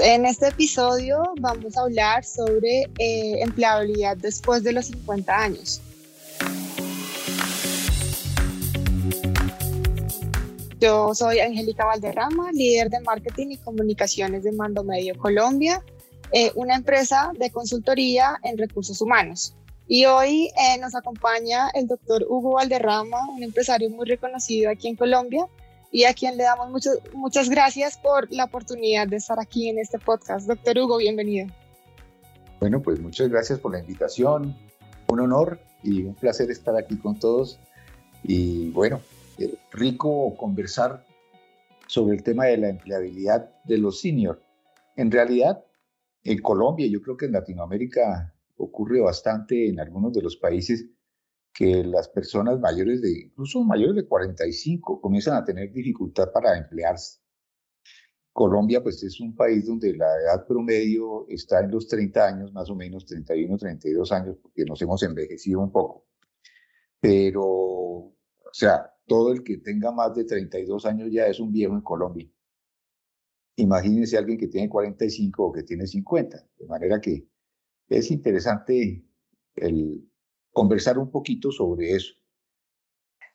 En este episodio vamos a hablar sobre eh, empleabilidad después de los 50 años. Yo soy Angélica Valderrama, líder de marketing y comunicaciones de Mando Medio Colombia, eh, una empresa de consultoría en recursos humanos. Y hoy eh, nos acompaña el doctor Hugo Valderrama, un empresario muy reconocido aquí en Colombia y a quien le damos muchas gracias por la oportunidad de estar aquí en este podcast. Doctor Hugo, bienvenido. Bueno, pues muchas gracias por la invitación. Un honor y un placer estar aquí con todos. Y bueno, eh, rico conversar sobre el tema de la empleabilidad de los seniors. En realidad, en Colombia, yo creo que en Latinoamérica ocurre bastante en algunos de los países que las personas mayores de, incluso mayores de 45, comienzan a tener dificultad para emplearse. Colombia, pues es un país donde la edad promedio está en los 30 años, más o menos 31, 32 años, porque nos hemos envejecido un poco. Pero, o sea, todo el que tenga más de 32 años ya es un viejo en Colombia. Imagínense alguien que tiene 45 o que tiene 50. De manera que es interesante el conversar un poquito sobre eso.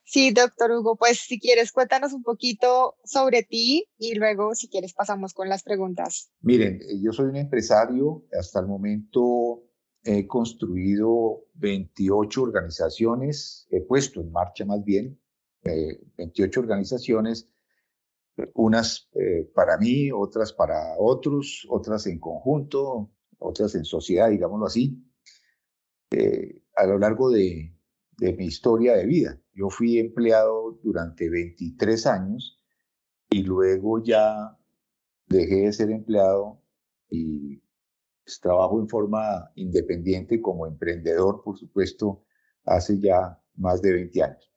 Sí, doctor Hugo, pues si quieres cuéntanos un poquito sobre ti y luego si quieres pasamos con las preguntas. Miren, eh, yo soy un empresario, hasta el momento he construido 28 organizaciones, he puesto en marcha más bien 28 eh, organizaciones, unas eh, para mí, otras para otros, otras en conjunto, otras en sociedad, digámoslo así, eh, a lo largo de, mi historia de vida. Yo fui empleado durante 23 años y luego ya dejé de ser empleado y pues, trabajo en forma independiente como emprendedor, por supuesto, hace ya más de 20 años.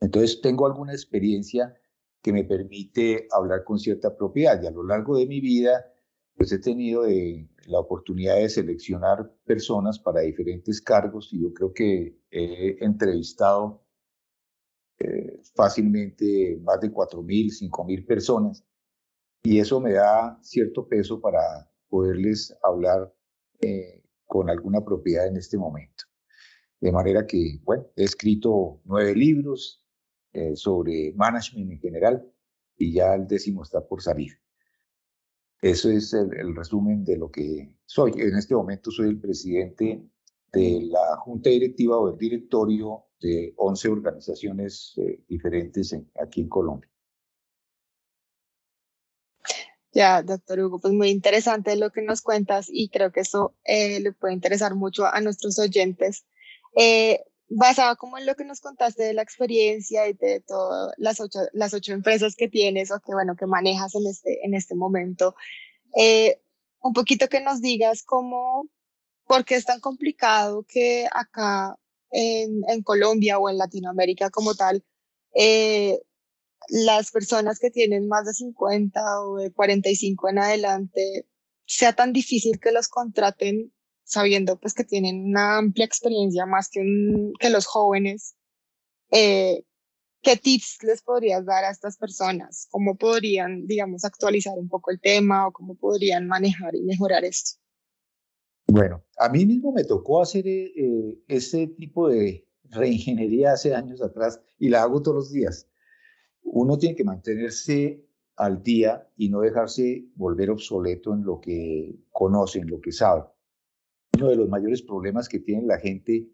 Entonces tengo alguna experiencia que me permite hablar con cierta propiedad y a lo largo de mi vida pues he tenido eh, la oportunidad de seleccionar personas para diferentes cargos y yo creo que he entrevistado eh, fácilmente más de 4.000, 5.000 personas y eso me da cierto peso para poderles hablar eh, con alguna propiedad en este momento. De manera que, bueno, he escrito nueve libros, eh, sobre management en general y ya el décimo está por salir. Eso es el, resumen de lo que soy. En este momento soy el presidente de la junta directiva o el directorio de 11 organizaciones eh, diferentes aquí en Colombia. Ya, doctor Hugo, pues muy interesante lo que nos cuentas y creo que eso eh, le puede interesar mucho a nuestros oyentes. Eh, basado como en lo que nos contaste de la experiencia y de todas las ocho, las ocho empresas que tienes o que, bueno, que manejas en este, en este momento, eh, un poquito que nos digas cómo, por qué es tan complicado que acá en, en Colombia o en Latinoamérica como tal, eh, las personas que tienen más de 50 o de 45 en adelante, sea tan difícil que los contraten sabiendo pues que tienen una amplia experiencia más que, que los jóvenes, eh, ¿qué tips les podrías dar a estas personas? ¿Cómo podrían, digamos, actualizar un poco el tema o cómo podrían manejar y mejorar esto? Bueno, a mí mismo me tocó hacer eh, ese tipo de reingeniería hace años atrás y la hago todos los días. Uno tiene que mantenerse al día y no dejarse volver obsoleto en lo que conoce, en lo que sabe uno de los mayores problemas que tiene la gente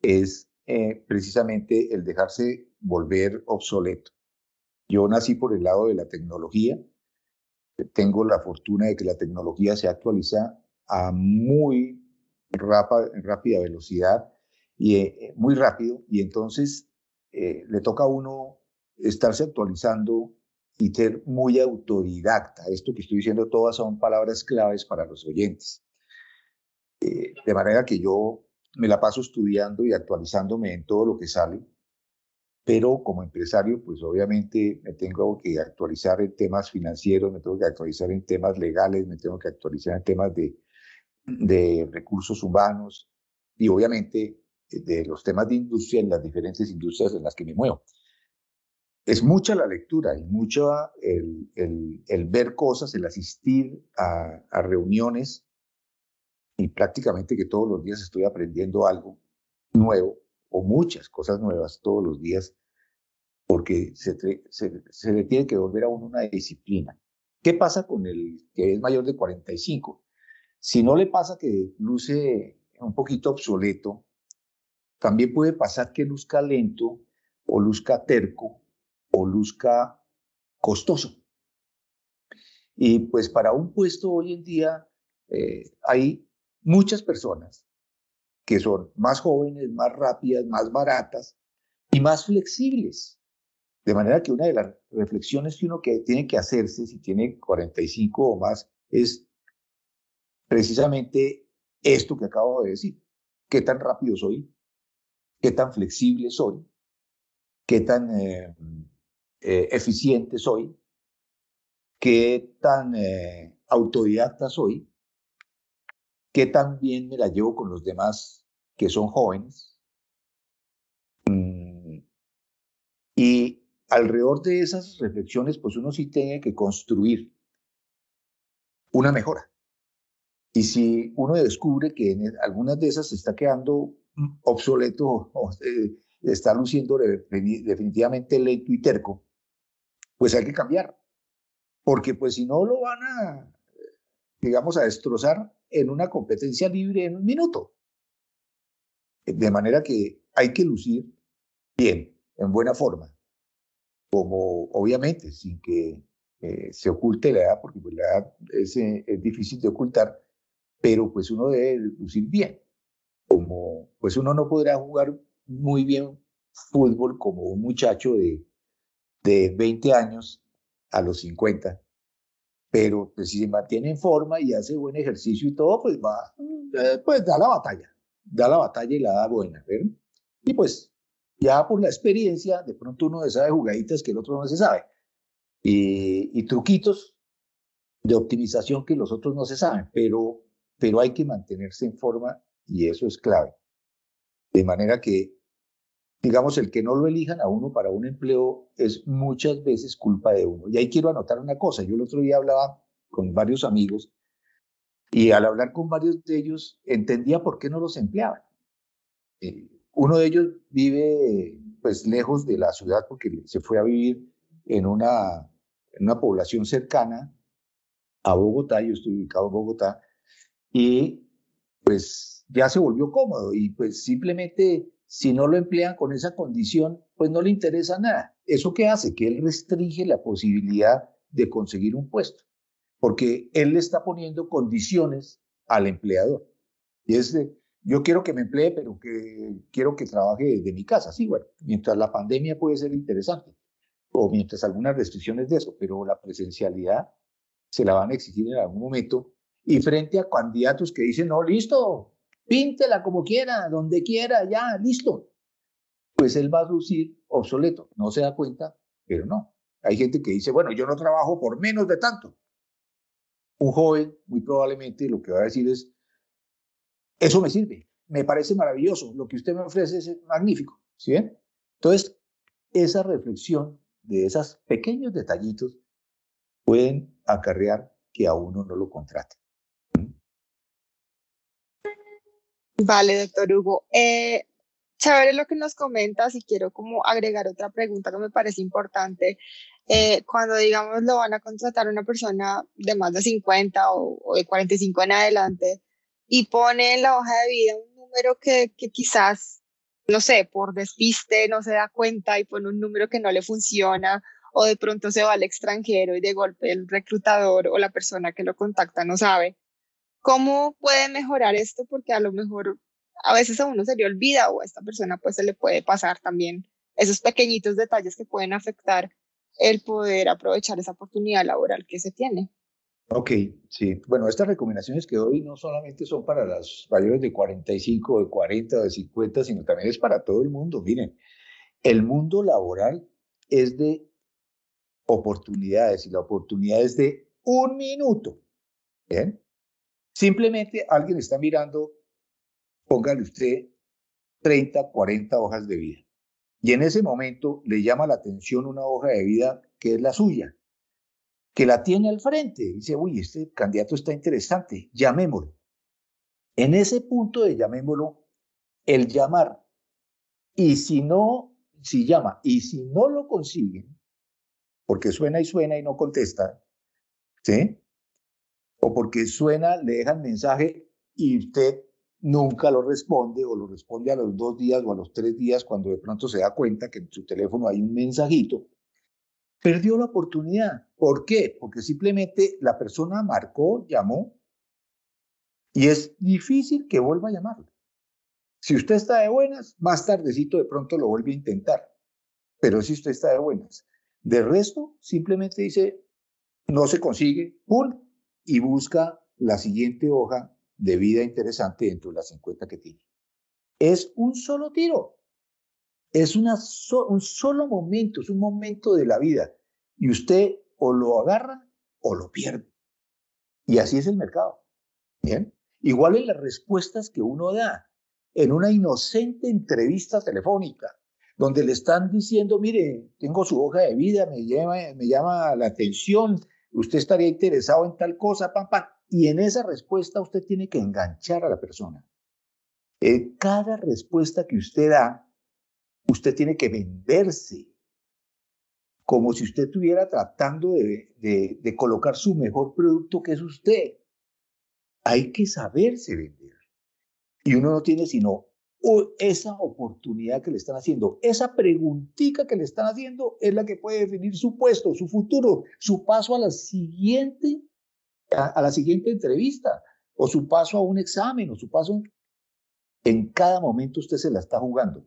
es eh, precisamente el dejarse volver obsoleto. Yo nací por el lado de la tecnología. Tengo la fortuna de que la tecnología se actualiza a muy rápida velocidad y eh, muy rápido y entonces eh, le toca a uno estarse actualizando y ser muy autodidacta. Esto que estoy diciendo todas son palabras claves para los oyentes. Eh, de manera que yo me la paso estudiando y actualizándome en todo lo que sale, pero como empresario, pues obviamente me tengo que actualizar en temas financieros, me tengo que actualizar en temas legales, me tengo que actualizar en temas de, de recursos humanos y obviamente de los temas de industria en las diferentes industrias en las que me muevo. es mucha la lectura y mucho el, el, ver cosas, el asistir a, reuniones y prácticamente que todos los días estoy aprendiendo algo nuevo o muchas cosas nuevas todos los días porque se, se, se le tiene que volver a uno una disciplina. ¿Qué pasa con el que es mayor de 45? Si no le pasa que luce un poquito obsoleto, también puede pasar que luzca lento o luzca terco o luzca costoso. Y pues para un puesto hoy en día eh, hay muchas personas que son más jóvenes, más rápidas, más baratas y más flexibles. De manera que una de las reflexiones que uno tiene que hacerse si tiene 45 o más es precisamente esto que acabo de decir. ¿Qué tan rápido soy? ¿Qué tan flexible soy? ¿Qué tan eh, eh, eficiente soy? ¿Qué tan eh, autodidacta soy? ¿Qué tan bien me la llevo con los demás que son jóvenes? Mm, y alrededor de esas reflexiones, pues uno sí tiene que construir una mejora. Y si uno descubre que en algunas de esas se está quedando obsoleto o eh, está luciendo definitivamente lento y terco, pues hay que cambiar. Porque pues si no lo van a, digamos, a destrozar en una competencia libre en un minuto. De manera que hay que lucir bien, en buena forma como obviamente sin que eh, se oculte la edad, porque pues, la edad es, eh, es, difícil de ocultar, pero pues uno debe lucir bien. Como pues uno no podrá jugar muy bien fútbol como un muchacho de, de 20 años a los 50, pero pues si se mantiene en forma y hace buen ejercicio y todo, pues va, eh, pues da la batalla, da la batalla y la da buena, ¿verdad? Y pues ya por la experiencia, de pronto uno sabe jugaditas que el otro no se sabe. Y, truquitos de optimización que los otros no se saben, pero, pero hay que mantenerse en forma y eso es clave. De manera que, digamos, el que no lo elijan a uno para un empleo es muchas veces culpa de uno. Y ahí quiero anotar una cosa. Yo el otro día hablaba con varios amigos y al hablar con varios de ellos entendía por qué no los empleaban. Eh, uno de ellos vive pues lejos de la ciudad porque se fue a vivir en una, en una población cercana a Bogotá, yo estoy ubicado en Bogotá, y pues ya se volvió cómodo y pues simplemente si no lo emplean con esa condición, pues no le interesa nada. ¿Eso qué hace? Que él restringe la posibilidad de conseguir un puesto, porque él le está poniendo condiciones al empleador. Y es de, yo quiero que me emplee, pero que quiero que trabaje desde mi casa. Sí, bueno, mientras la pandemia puede ser interesante, o mientras algunas restricciones de eso, pero la presencialidad se la van a exigir en algún momento. Y frente a candidatos que dicen, no, listo, píntela como quiera, donde quiera, ya, listo. Pues él va a lucir obsoleto. No se da cuenta, pero no. Hay gente que dice, bueno, yo no trabajo por menos de tanto. Un joven, muy probablemente, lo que va a decir es, eso me sirve, me parece maravilloso, lo que usted me ofrece es magnífico, ¿sí ven? Entonces, esa reflexión de esos pequeños detallitos pueden acarrear que a uno no lo contrate. Vale, doctor Hugo. Eh, chévere lo que nos comentas y quiero como agregar otra pregunta que me parece importante. Eh, cuando digamos lo van a contratar una persona de más de 50 o, o de 45 en adelante, y pone en la hoja de vida un número que, que quizás, no sé, por despiste no se da cuenta y pone un número que no le funciona o de pronto se va al extranjero y de golpe el reclutador o la persona que lo contacta no sabe. ¿Cómo puede mejorar esto? Porque a lo mejor a veces a uno se le olvida o a esta persona pues se le puede pasar también esos pequeñitos detalles que pueden afectar el poder aprovechar esa oportunidad laboral que se tiene. Ok, sí. Bueno, estas recomendaciones que doy no solamente son para las mayores de 45, de 40, de 50, sino también es para todo el mundo. Miren, el mundo laboral es de oportunidades y la oportunidad es de un minuto. ¿Bien? Simplemente alguien está mirando, póngale usted 30, 40 hojas de vida. Y en ese momento le llama la atención una hoja de vida que es la suya, que la tiene al frente. Dice, uy, este candidato está interesante, llamémoslo. En ese punto de llamémoslo, el llamar, y si no, si llama, y si no lo consiguen, porque suena y suena y no contesta, ¿sí? O porque suena, le dejan mensaje y usted nunca lo responde o lo responde a los dos días o a los tres días cuando de pronto se da cuenta que en su teléfono hay un mensajito, perdió la oportunidad. ¿Por qué? Porque simplemente la persona marcó, llamó y es difícil que vuelva a llamarlo. Si usted está de buenas, más tardecito de pronto lo vuelve a intentar. Pero si usted está de buenas. De resto, simplemente dice, no se consigue, ¡pum! Y busca la siguiente hoja de vida interesante dentro de las 50 que tiene. Es un solo tiro. Es un solo momento, es un momento de la vida. Y usted o lo agarra o lo pierde. Y así es el mercado. Bien. Igual en las respuestas que uno da en una inocente entrevista telefónica, donde le están diciendo, mire, tengo su hoja de vida, me llama, me llama la atención, usted estaría interesado en tal cosa, pam, pam. Y en esa respuesta usted tiene que enganchar a la persona. En cada respuesta que usted da, usted tiene que venderse como si usted estuviera tratando de, colocar su mejor producto que es usted. Hay que saberse vender. Y uno no tiene sino esa oportunidad que le están haciendo, esa preguntita que le están haciendo es la que puede definir su puesto, su futuro, su paso a la siguiente a, la siguiente entrevista, o su paso a un examen, o su paso... En cada momento usted se la está jugando.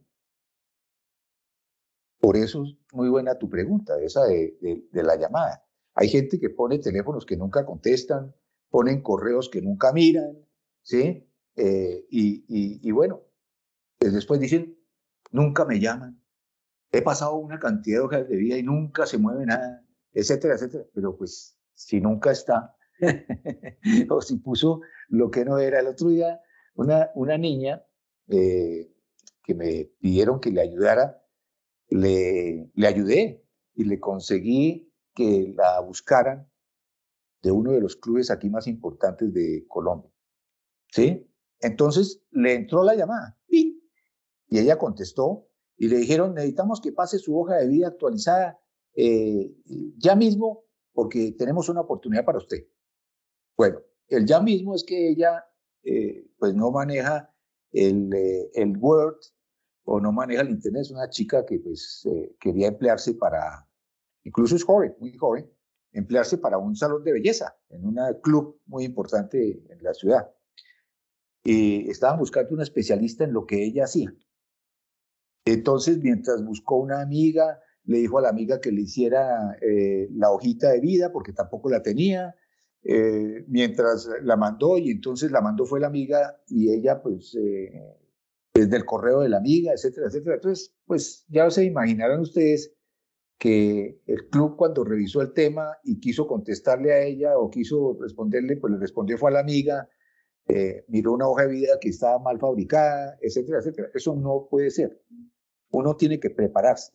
Por eso es muy buena tu pregunta, esa de, la llamada. Hay gente que pone teléfonos que nunca contestan, ponen correos que nunca miran, ¿sí? Eh, y, bueno, después dicen, nunca me llaman. He pasado una cantidad de hojas de vida y nunca se mueve nada, etcétera, etcétera. Pero pues si nunca está, o si puso lo que no era. El otro día, una, una niña eh, que me pidieron que le ayudara, le, le ayudé y le conseguí que la buscaran de uno de los clubes aquí más importantes de Colombia. ¿Sí? Entonces le entró la llamada y ella contestó y le dijeron, necesitamos que pase su hoja de vida actualizada eh, ya mismo porque tenemos una oportunidad para usted. Bueno, el ya mismo es que ella eh, pues no maneja el, eh, el, Word o no maneja el Internet, es una chica que pues quería emplearse para, incluso es joven, muy joven, emplearse para un salón de belleza en un club muy importante en la ciudad. Y estaban buscando una especialista en lo que ella hacía. Entonces, mientras buscó una amiga, le dijo a la amiga que le hiciera la hojita de vida porque tampoco la tenía eh, mientras la mandó y entonces la mandó fue la amiga y ella pues eh, desde el correo de la amiga, etcétera, etcétera. Entonces, pues ya se imaginarán ustedes que el club cuando revisó el tema y quiso contestarle a ella o quiso responderle, pues le respondió fue a la amiga, eh, miró una hoja de vida que estaba mal fabricada, etcétera, etcétera. Eso no puede ser. Uno tiene que prepararse,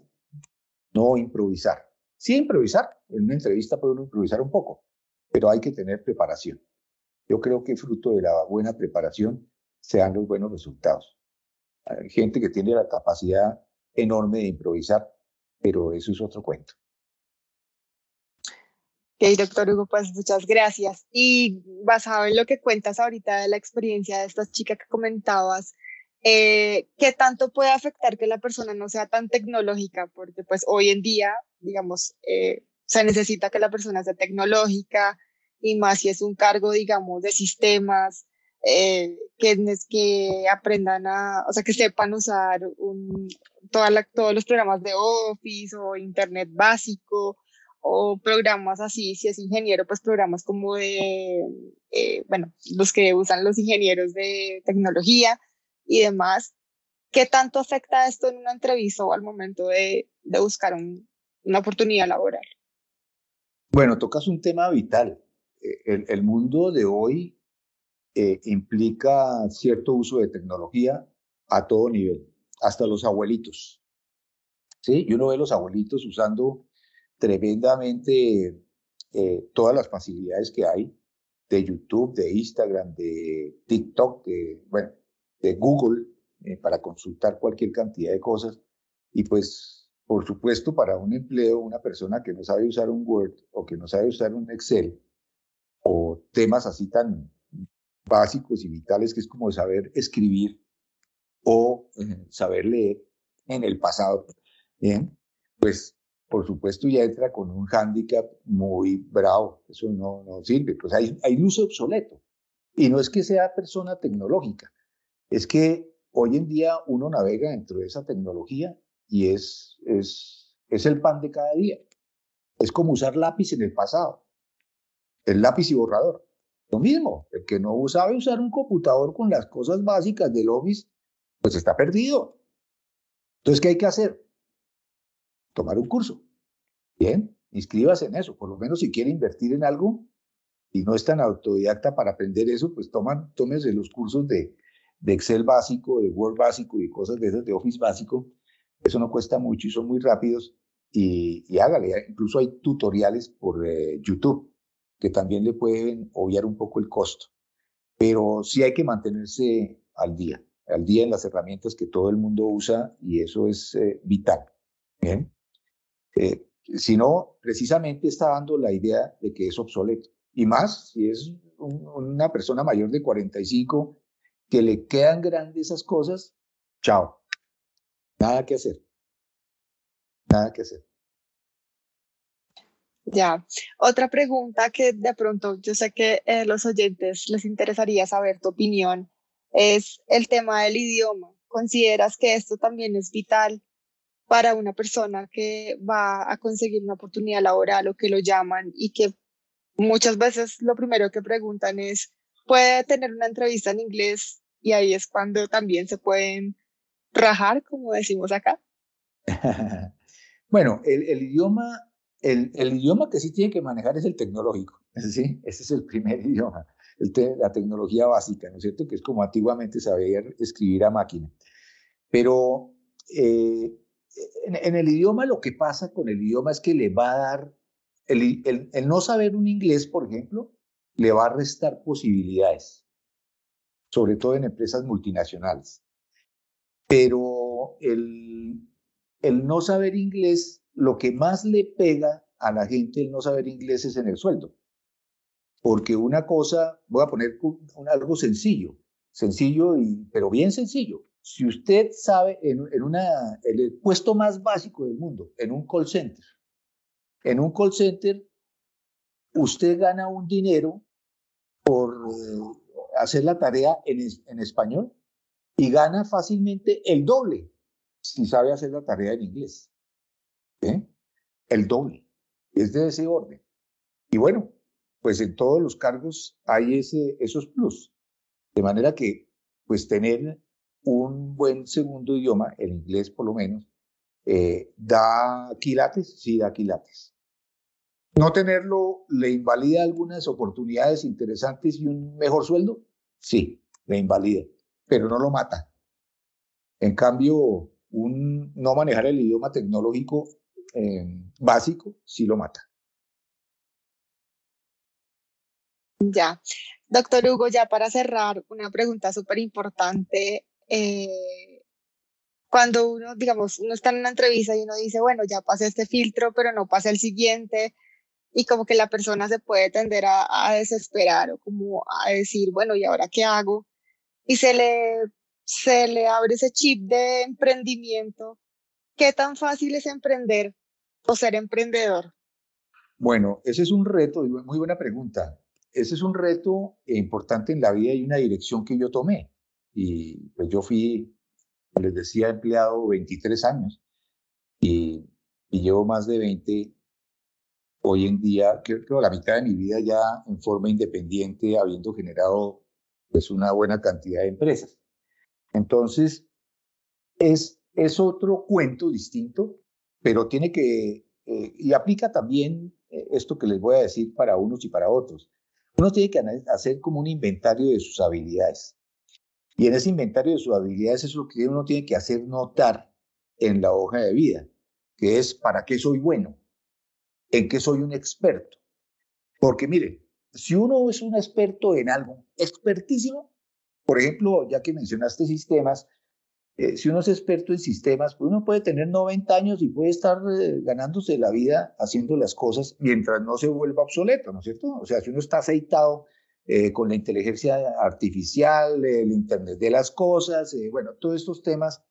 no improvisar. Sí improvisar, en una entrevista puede uno improvisar un poco, pero hay que tener preparación. Yo creo que fruto de la buena preparación se dan los buenos resultados. Hay gente que tiene la capacidad enorme de improvisar, pero eso es otro cuento. Ok, doctor Hugo, pues muchas gracias. Y basado en lo que cuentas ahorita de la experiencia de estas chicas que comentabas, eh, ¿qué tanto puede afectar que la persona no sea tan tecnológica? Porque pues hoy en día, digamos, eh, se necesita que la persona sea tecnológica y más si es un cargo, digamos, de sistemas, eh, que, que aprendan a, o sea, que sepan usar un, toda la, todos los programas de Office o Internet básico o programas así, si es ingeniero, pues programas como de, eh, bueno, los que usan los ingenieros de tecnología y demás. ¿Qué tanto afecta esto en una entrevista o al momento de, de buscar una oportunidad laboral? Bueno, tocas un tema vital. Eh, el, mundo de hoy eh, implica cierto uso de tecnología a todo nivel, hasta los abuelitos. ¿sí? Y uno ve los abuelitos usando tremendamente eh, todas las facilidades que hay de YouTube, de Instagram, de TikTok, de, bueno, de Google, eh, para consultar cualquier cantidad de cosas. Y pues, por supuesto, para un empleo, una persona que no sabe usar un Word o que no sabe usar un Excel o temas así tan básicos y vitales que es como saber escribir o eh, saber leer en el pasado, ¿bien? pues por supuesto ya entra con un hándicap muy bravo, eso no, no sirve, pues hay, hay luz obsoleto. Y no es que sea persona tecnológica, es que hoy en día uno navega dentro de esa tecnología y es, es, es el pan de cada día. Es como usar lápiz en el pasado, el lápiz y borrador. Lo mismo, el que no sabe usar un computador con las cosas básicas del Office, pues está perdido. Entonces, ¿qué hay que hacer? Tomar un curso. Bien, inscríbase en eso. Por lo menos si quiere invertir en algo y no es tan autodidacta para aprender eso, pues toman, tómese los cursos de, de Excel básico, de Word básico y cosas de esas de Office básico. Eso no cuesta mucho y son muy rápidos. Y, y hágale, incluso hay tutoriales por eh, YouTube que también le pueden obviar un poco el costo. Pero sí hay que mantenerse al día, al día en las herramientas que todo el mundo usa y eso es eh, vital. Bien. Eh, si no, precisamente está dando la idea de que es obsoleto. Y más si es una persona mayor de 45 que le quedan grandes esas cosas, chao. Nada que hacer. Nada que hacer. Ya, otra pregunta que de pronto yo sé que eh, los oyentes les interesaría saber tu opinión es el tema del idioma. ¿Consideras que esto también es vital para una persona que va a conseguir una oportunidad laboral o que lo llaman y que muchas veces lo primero que preguntan es, ¿puede tener una entrevista en inglés? Y ahí es cuando también se pueden rajar, como decimos acá. bueno, el, el idioma el, idioma que sí tiene que manejar es el tecnológico, ¿sí? Ese es el primer idioma, el la tecnología básica, ¿no es cierto? Que es como antiguamente sabía escribir a máquina. Pero eh, en, el idioma lo que pasa con el idioma es que le va a dar, el, el, no saber un inglés, por ejemplo, le va a restar posibilidades, sobre todo en empresas multinacionales. Pero el, el no saber inglés lo que más le pega a la gente el no saber inglés es en el sueldo. Porque una cosa, voy a poner algo sencillo, sencillo, y, pero bien sencillo. Si usted sabe en, una, el puesto más básico del mundo, en un call center, en un call center, usted gana un dinero por eh, hacer la tarea en, en español y gana fácilmente el doble si sabe hacer la tarea en inglés. el doble. Es de ese orden. Y bueno, pues en todos los cargos hay ese, esos plus. De manera que, pues tener un buen segundo idioma, el inglés por lo menos, eh, da quilates, sí da quilates. No tenerlo le invalida algunas oportunidades interesantes y un mejor sueldo, sí, le invalida, pero no lo mata. En cambio, un, no manejar el idioma tecnológico eh, básico sí lo mata. Ya. Doctor Hugo, ya para cerrar, una pregunta súper importante. Eh, cuando uno, digamos, uno está en una entrevista y uno dice, bueno, ya pasé este filtro, pero no pasé el siguiente, y como que la persona se puede tender a, a desesperar o como a decir, bueno, ¿y ahora qué hago? Y se le, se le abre ese chip de emprendimiento. ¿Qué tan fácil es emprender o ser emprendedor? Bueno, ese es un reto, muy buena pregunta. Ese es un reto importante en la vida y una dirección que yo tomé. Y pues yo fui, les decía, empleado 23 años y, llevo más de 20 hoy en día, creo que la mitad de mi vida ya en forma independiente, habiendo generado pues una buena cantidad de empresas. Entonces, es, es otro cuento distinto pero tiene que, eh, y aplica también eh, esto que les voy a decir para unos y para otros. Uno tiene que hacer como un inventario de sus habilidades. Y en ese inventario de sus habilidades es lo que uno tiene que hacer notar en la hoja de vida. que es ¿para qué soy bueno? ¿En qué soy un experto? Porque mire, si uno es un experto en algo, expertísimo, por ejemplo, ya que mencionaste sistemas, eh, si uno es experto en sistemas, pues uno puede tener 90 años y puede estar eh, ganándose la vida haciendo las cosas mientras no se vuelva obsoleto, ¿no es cierto? O sea, si uno está aceitado eh, con la inteligencia artificial, el Internet de las cosas, bueno, todos estos temas,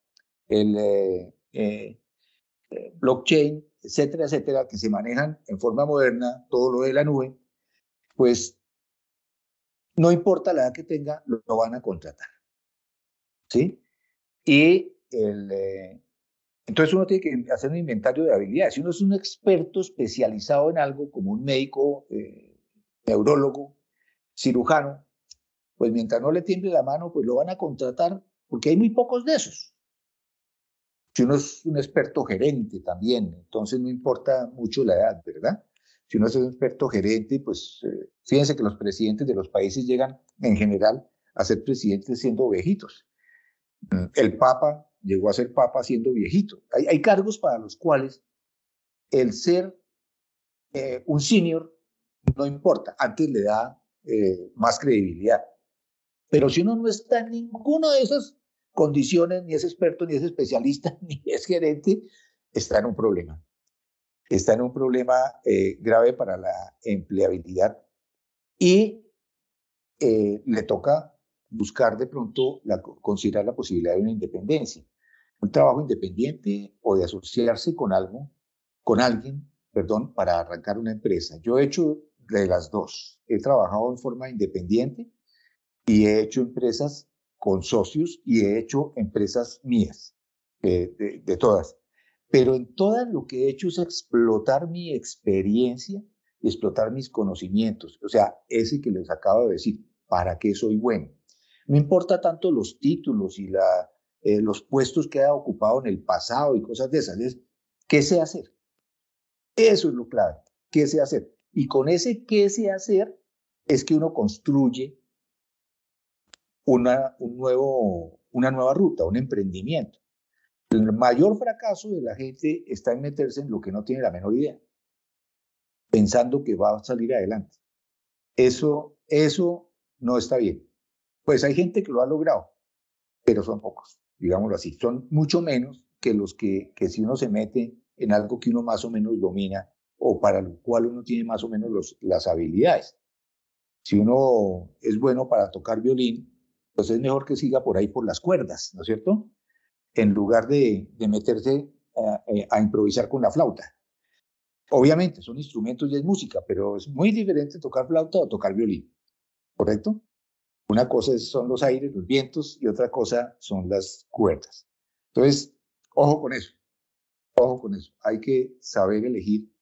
el blockchain, etcétera, etcétera, que se manejan en forma moderna, todo lo de la nube, pues no importa la edad que tenga, lo, van a contratar. ¿Sí? Y el, eh, entonces uno tiene que hacer un inventario de habilidades. Si uno es un experto especializado en algo, como un médico, eh, neurólogo, cirujano, pues mientras no le tiemble la mano, pues lo van a contratar porque hay muy pocos de esos. Si uno es un experto gerente también, entonces no importa mucho la edad, ¿verdad? Si uno es un experto gerente, pues eh, fíjense que los presidentes de los países llegan en general a ser presidentes siendo viejitos. Mm, el Papa llegó a ser Papa siendo viejito. Hay, cargos para los cuales el ser eh, un senior no importa, antes le da eh, más credibilidad. Pero si uno no está en ninguna de esas condiciones, ni es experto, ni es especialista, ni es gerente, está en un problema. Está en un problema eh, grave para la empleabilidad y le toca buscar de pronto la, considerar la posibilidad de una independencia, un trabajo independiente o de asociarse con algo, con alguien, perdón, para arrancar una empresa. Yo he hecho de las dos. He trabajado en forma independiente y he hecho empresas con socios y he hecho empresas mías, eh, de, todas. Pero en todas lo que he hecho es explotar mi experiencia y explotar mis conocimientos. O sea, ese que les acabo de decir, ¿para qué soy bueno? No importa tanto los títulos y la, eh, los puestos que ha ocupado en el pasado y cosas de esas, es qué sé hacer. Eso es lo clave, qué sé hacer. Y con ese qué sé hacer es que uno construye una, un nuevo, una nueva ruta, un emprendimiento. El mayor fracaso de la gente está en meterse en lo que no tiene la menor idea, pensando que va a salir adelante. Eso, eso no está bien. Pues hay gente que lo ha logrado, pero son pocos, digámoslo así. Son mucho menos que los que, que si uno se mete en algo que uno más o menos domina o para lo cual uno tiene más o menos los, las habilidades. Si uno es bueno para tocar violín, pues es mejor que siga por ahí por las cuerdas, ¿no es cierto? En lugar de, de meterse a, eh, a improvisar con la flauta. Obviamente son instrumentos y es música, pero es muy diferente tocar flauta o tocar violín, ¿correcto? Una cosa son los aires, los vientos, y otra cosa son las cuerdas. Entonces, ojo con eso, ojo con eso. Hay que saber elegir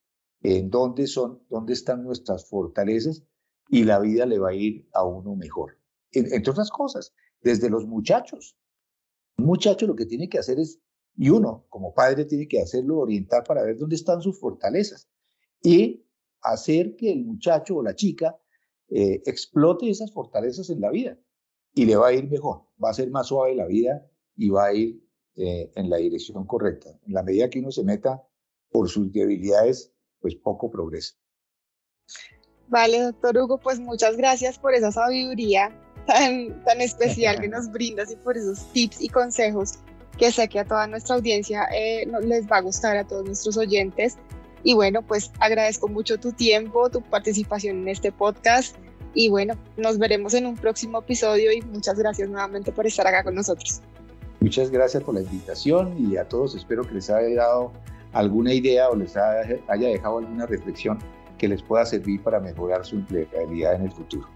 en dónde son, dónde están nuestras fortalezas y la vida le va a ir a uno mejor. entre otras cosas, desde los muchachos. Un muchacho lo que tiene que hacer es, y uno como padre tiene que hacerlo, orientar para ver dónde están sus fortalezas y hacer que el muchacho o la chica eh, explote esas fortalezas en la vida y le va a ir mejor, va a ser más suave la vida y va a ir eh, en la dirección correcta. En la medida que uno se meta por sus debilidades, pues poco progresa. Vale, doctor Hugo, pues muchas gracias por esa sabiduría tan, tan especial que nos brindas y por esos tips y consejos que sé que a toda nuestra audiencia eh, les va a gustar, a todos nuestros oyentes. Y bueno, pues agradezco mucho tu tiempo, tu participación en este podcast. Y bueno, nos veremos en un próximo episodio y muchas gracias nuevamente por estar acá con nosotros. Muchas gracias por la invitación y a todos espero que les haya dado alguna idea o les haya dejado alguna reflexión que les pueda servir para mejorar su empleabilidad en el futuro.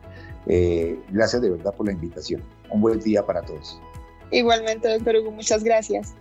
Eh, gracias de verdad por la invitación. Un buen día para todos. Igualmente, doctor Hugo, muchas gracias.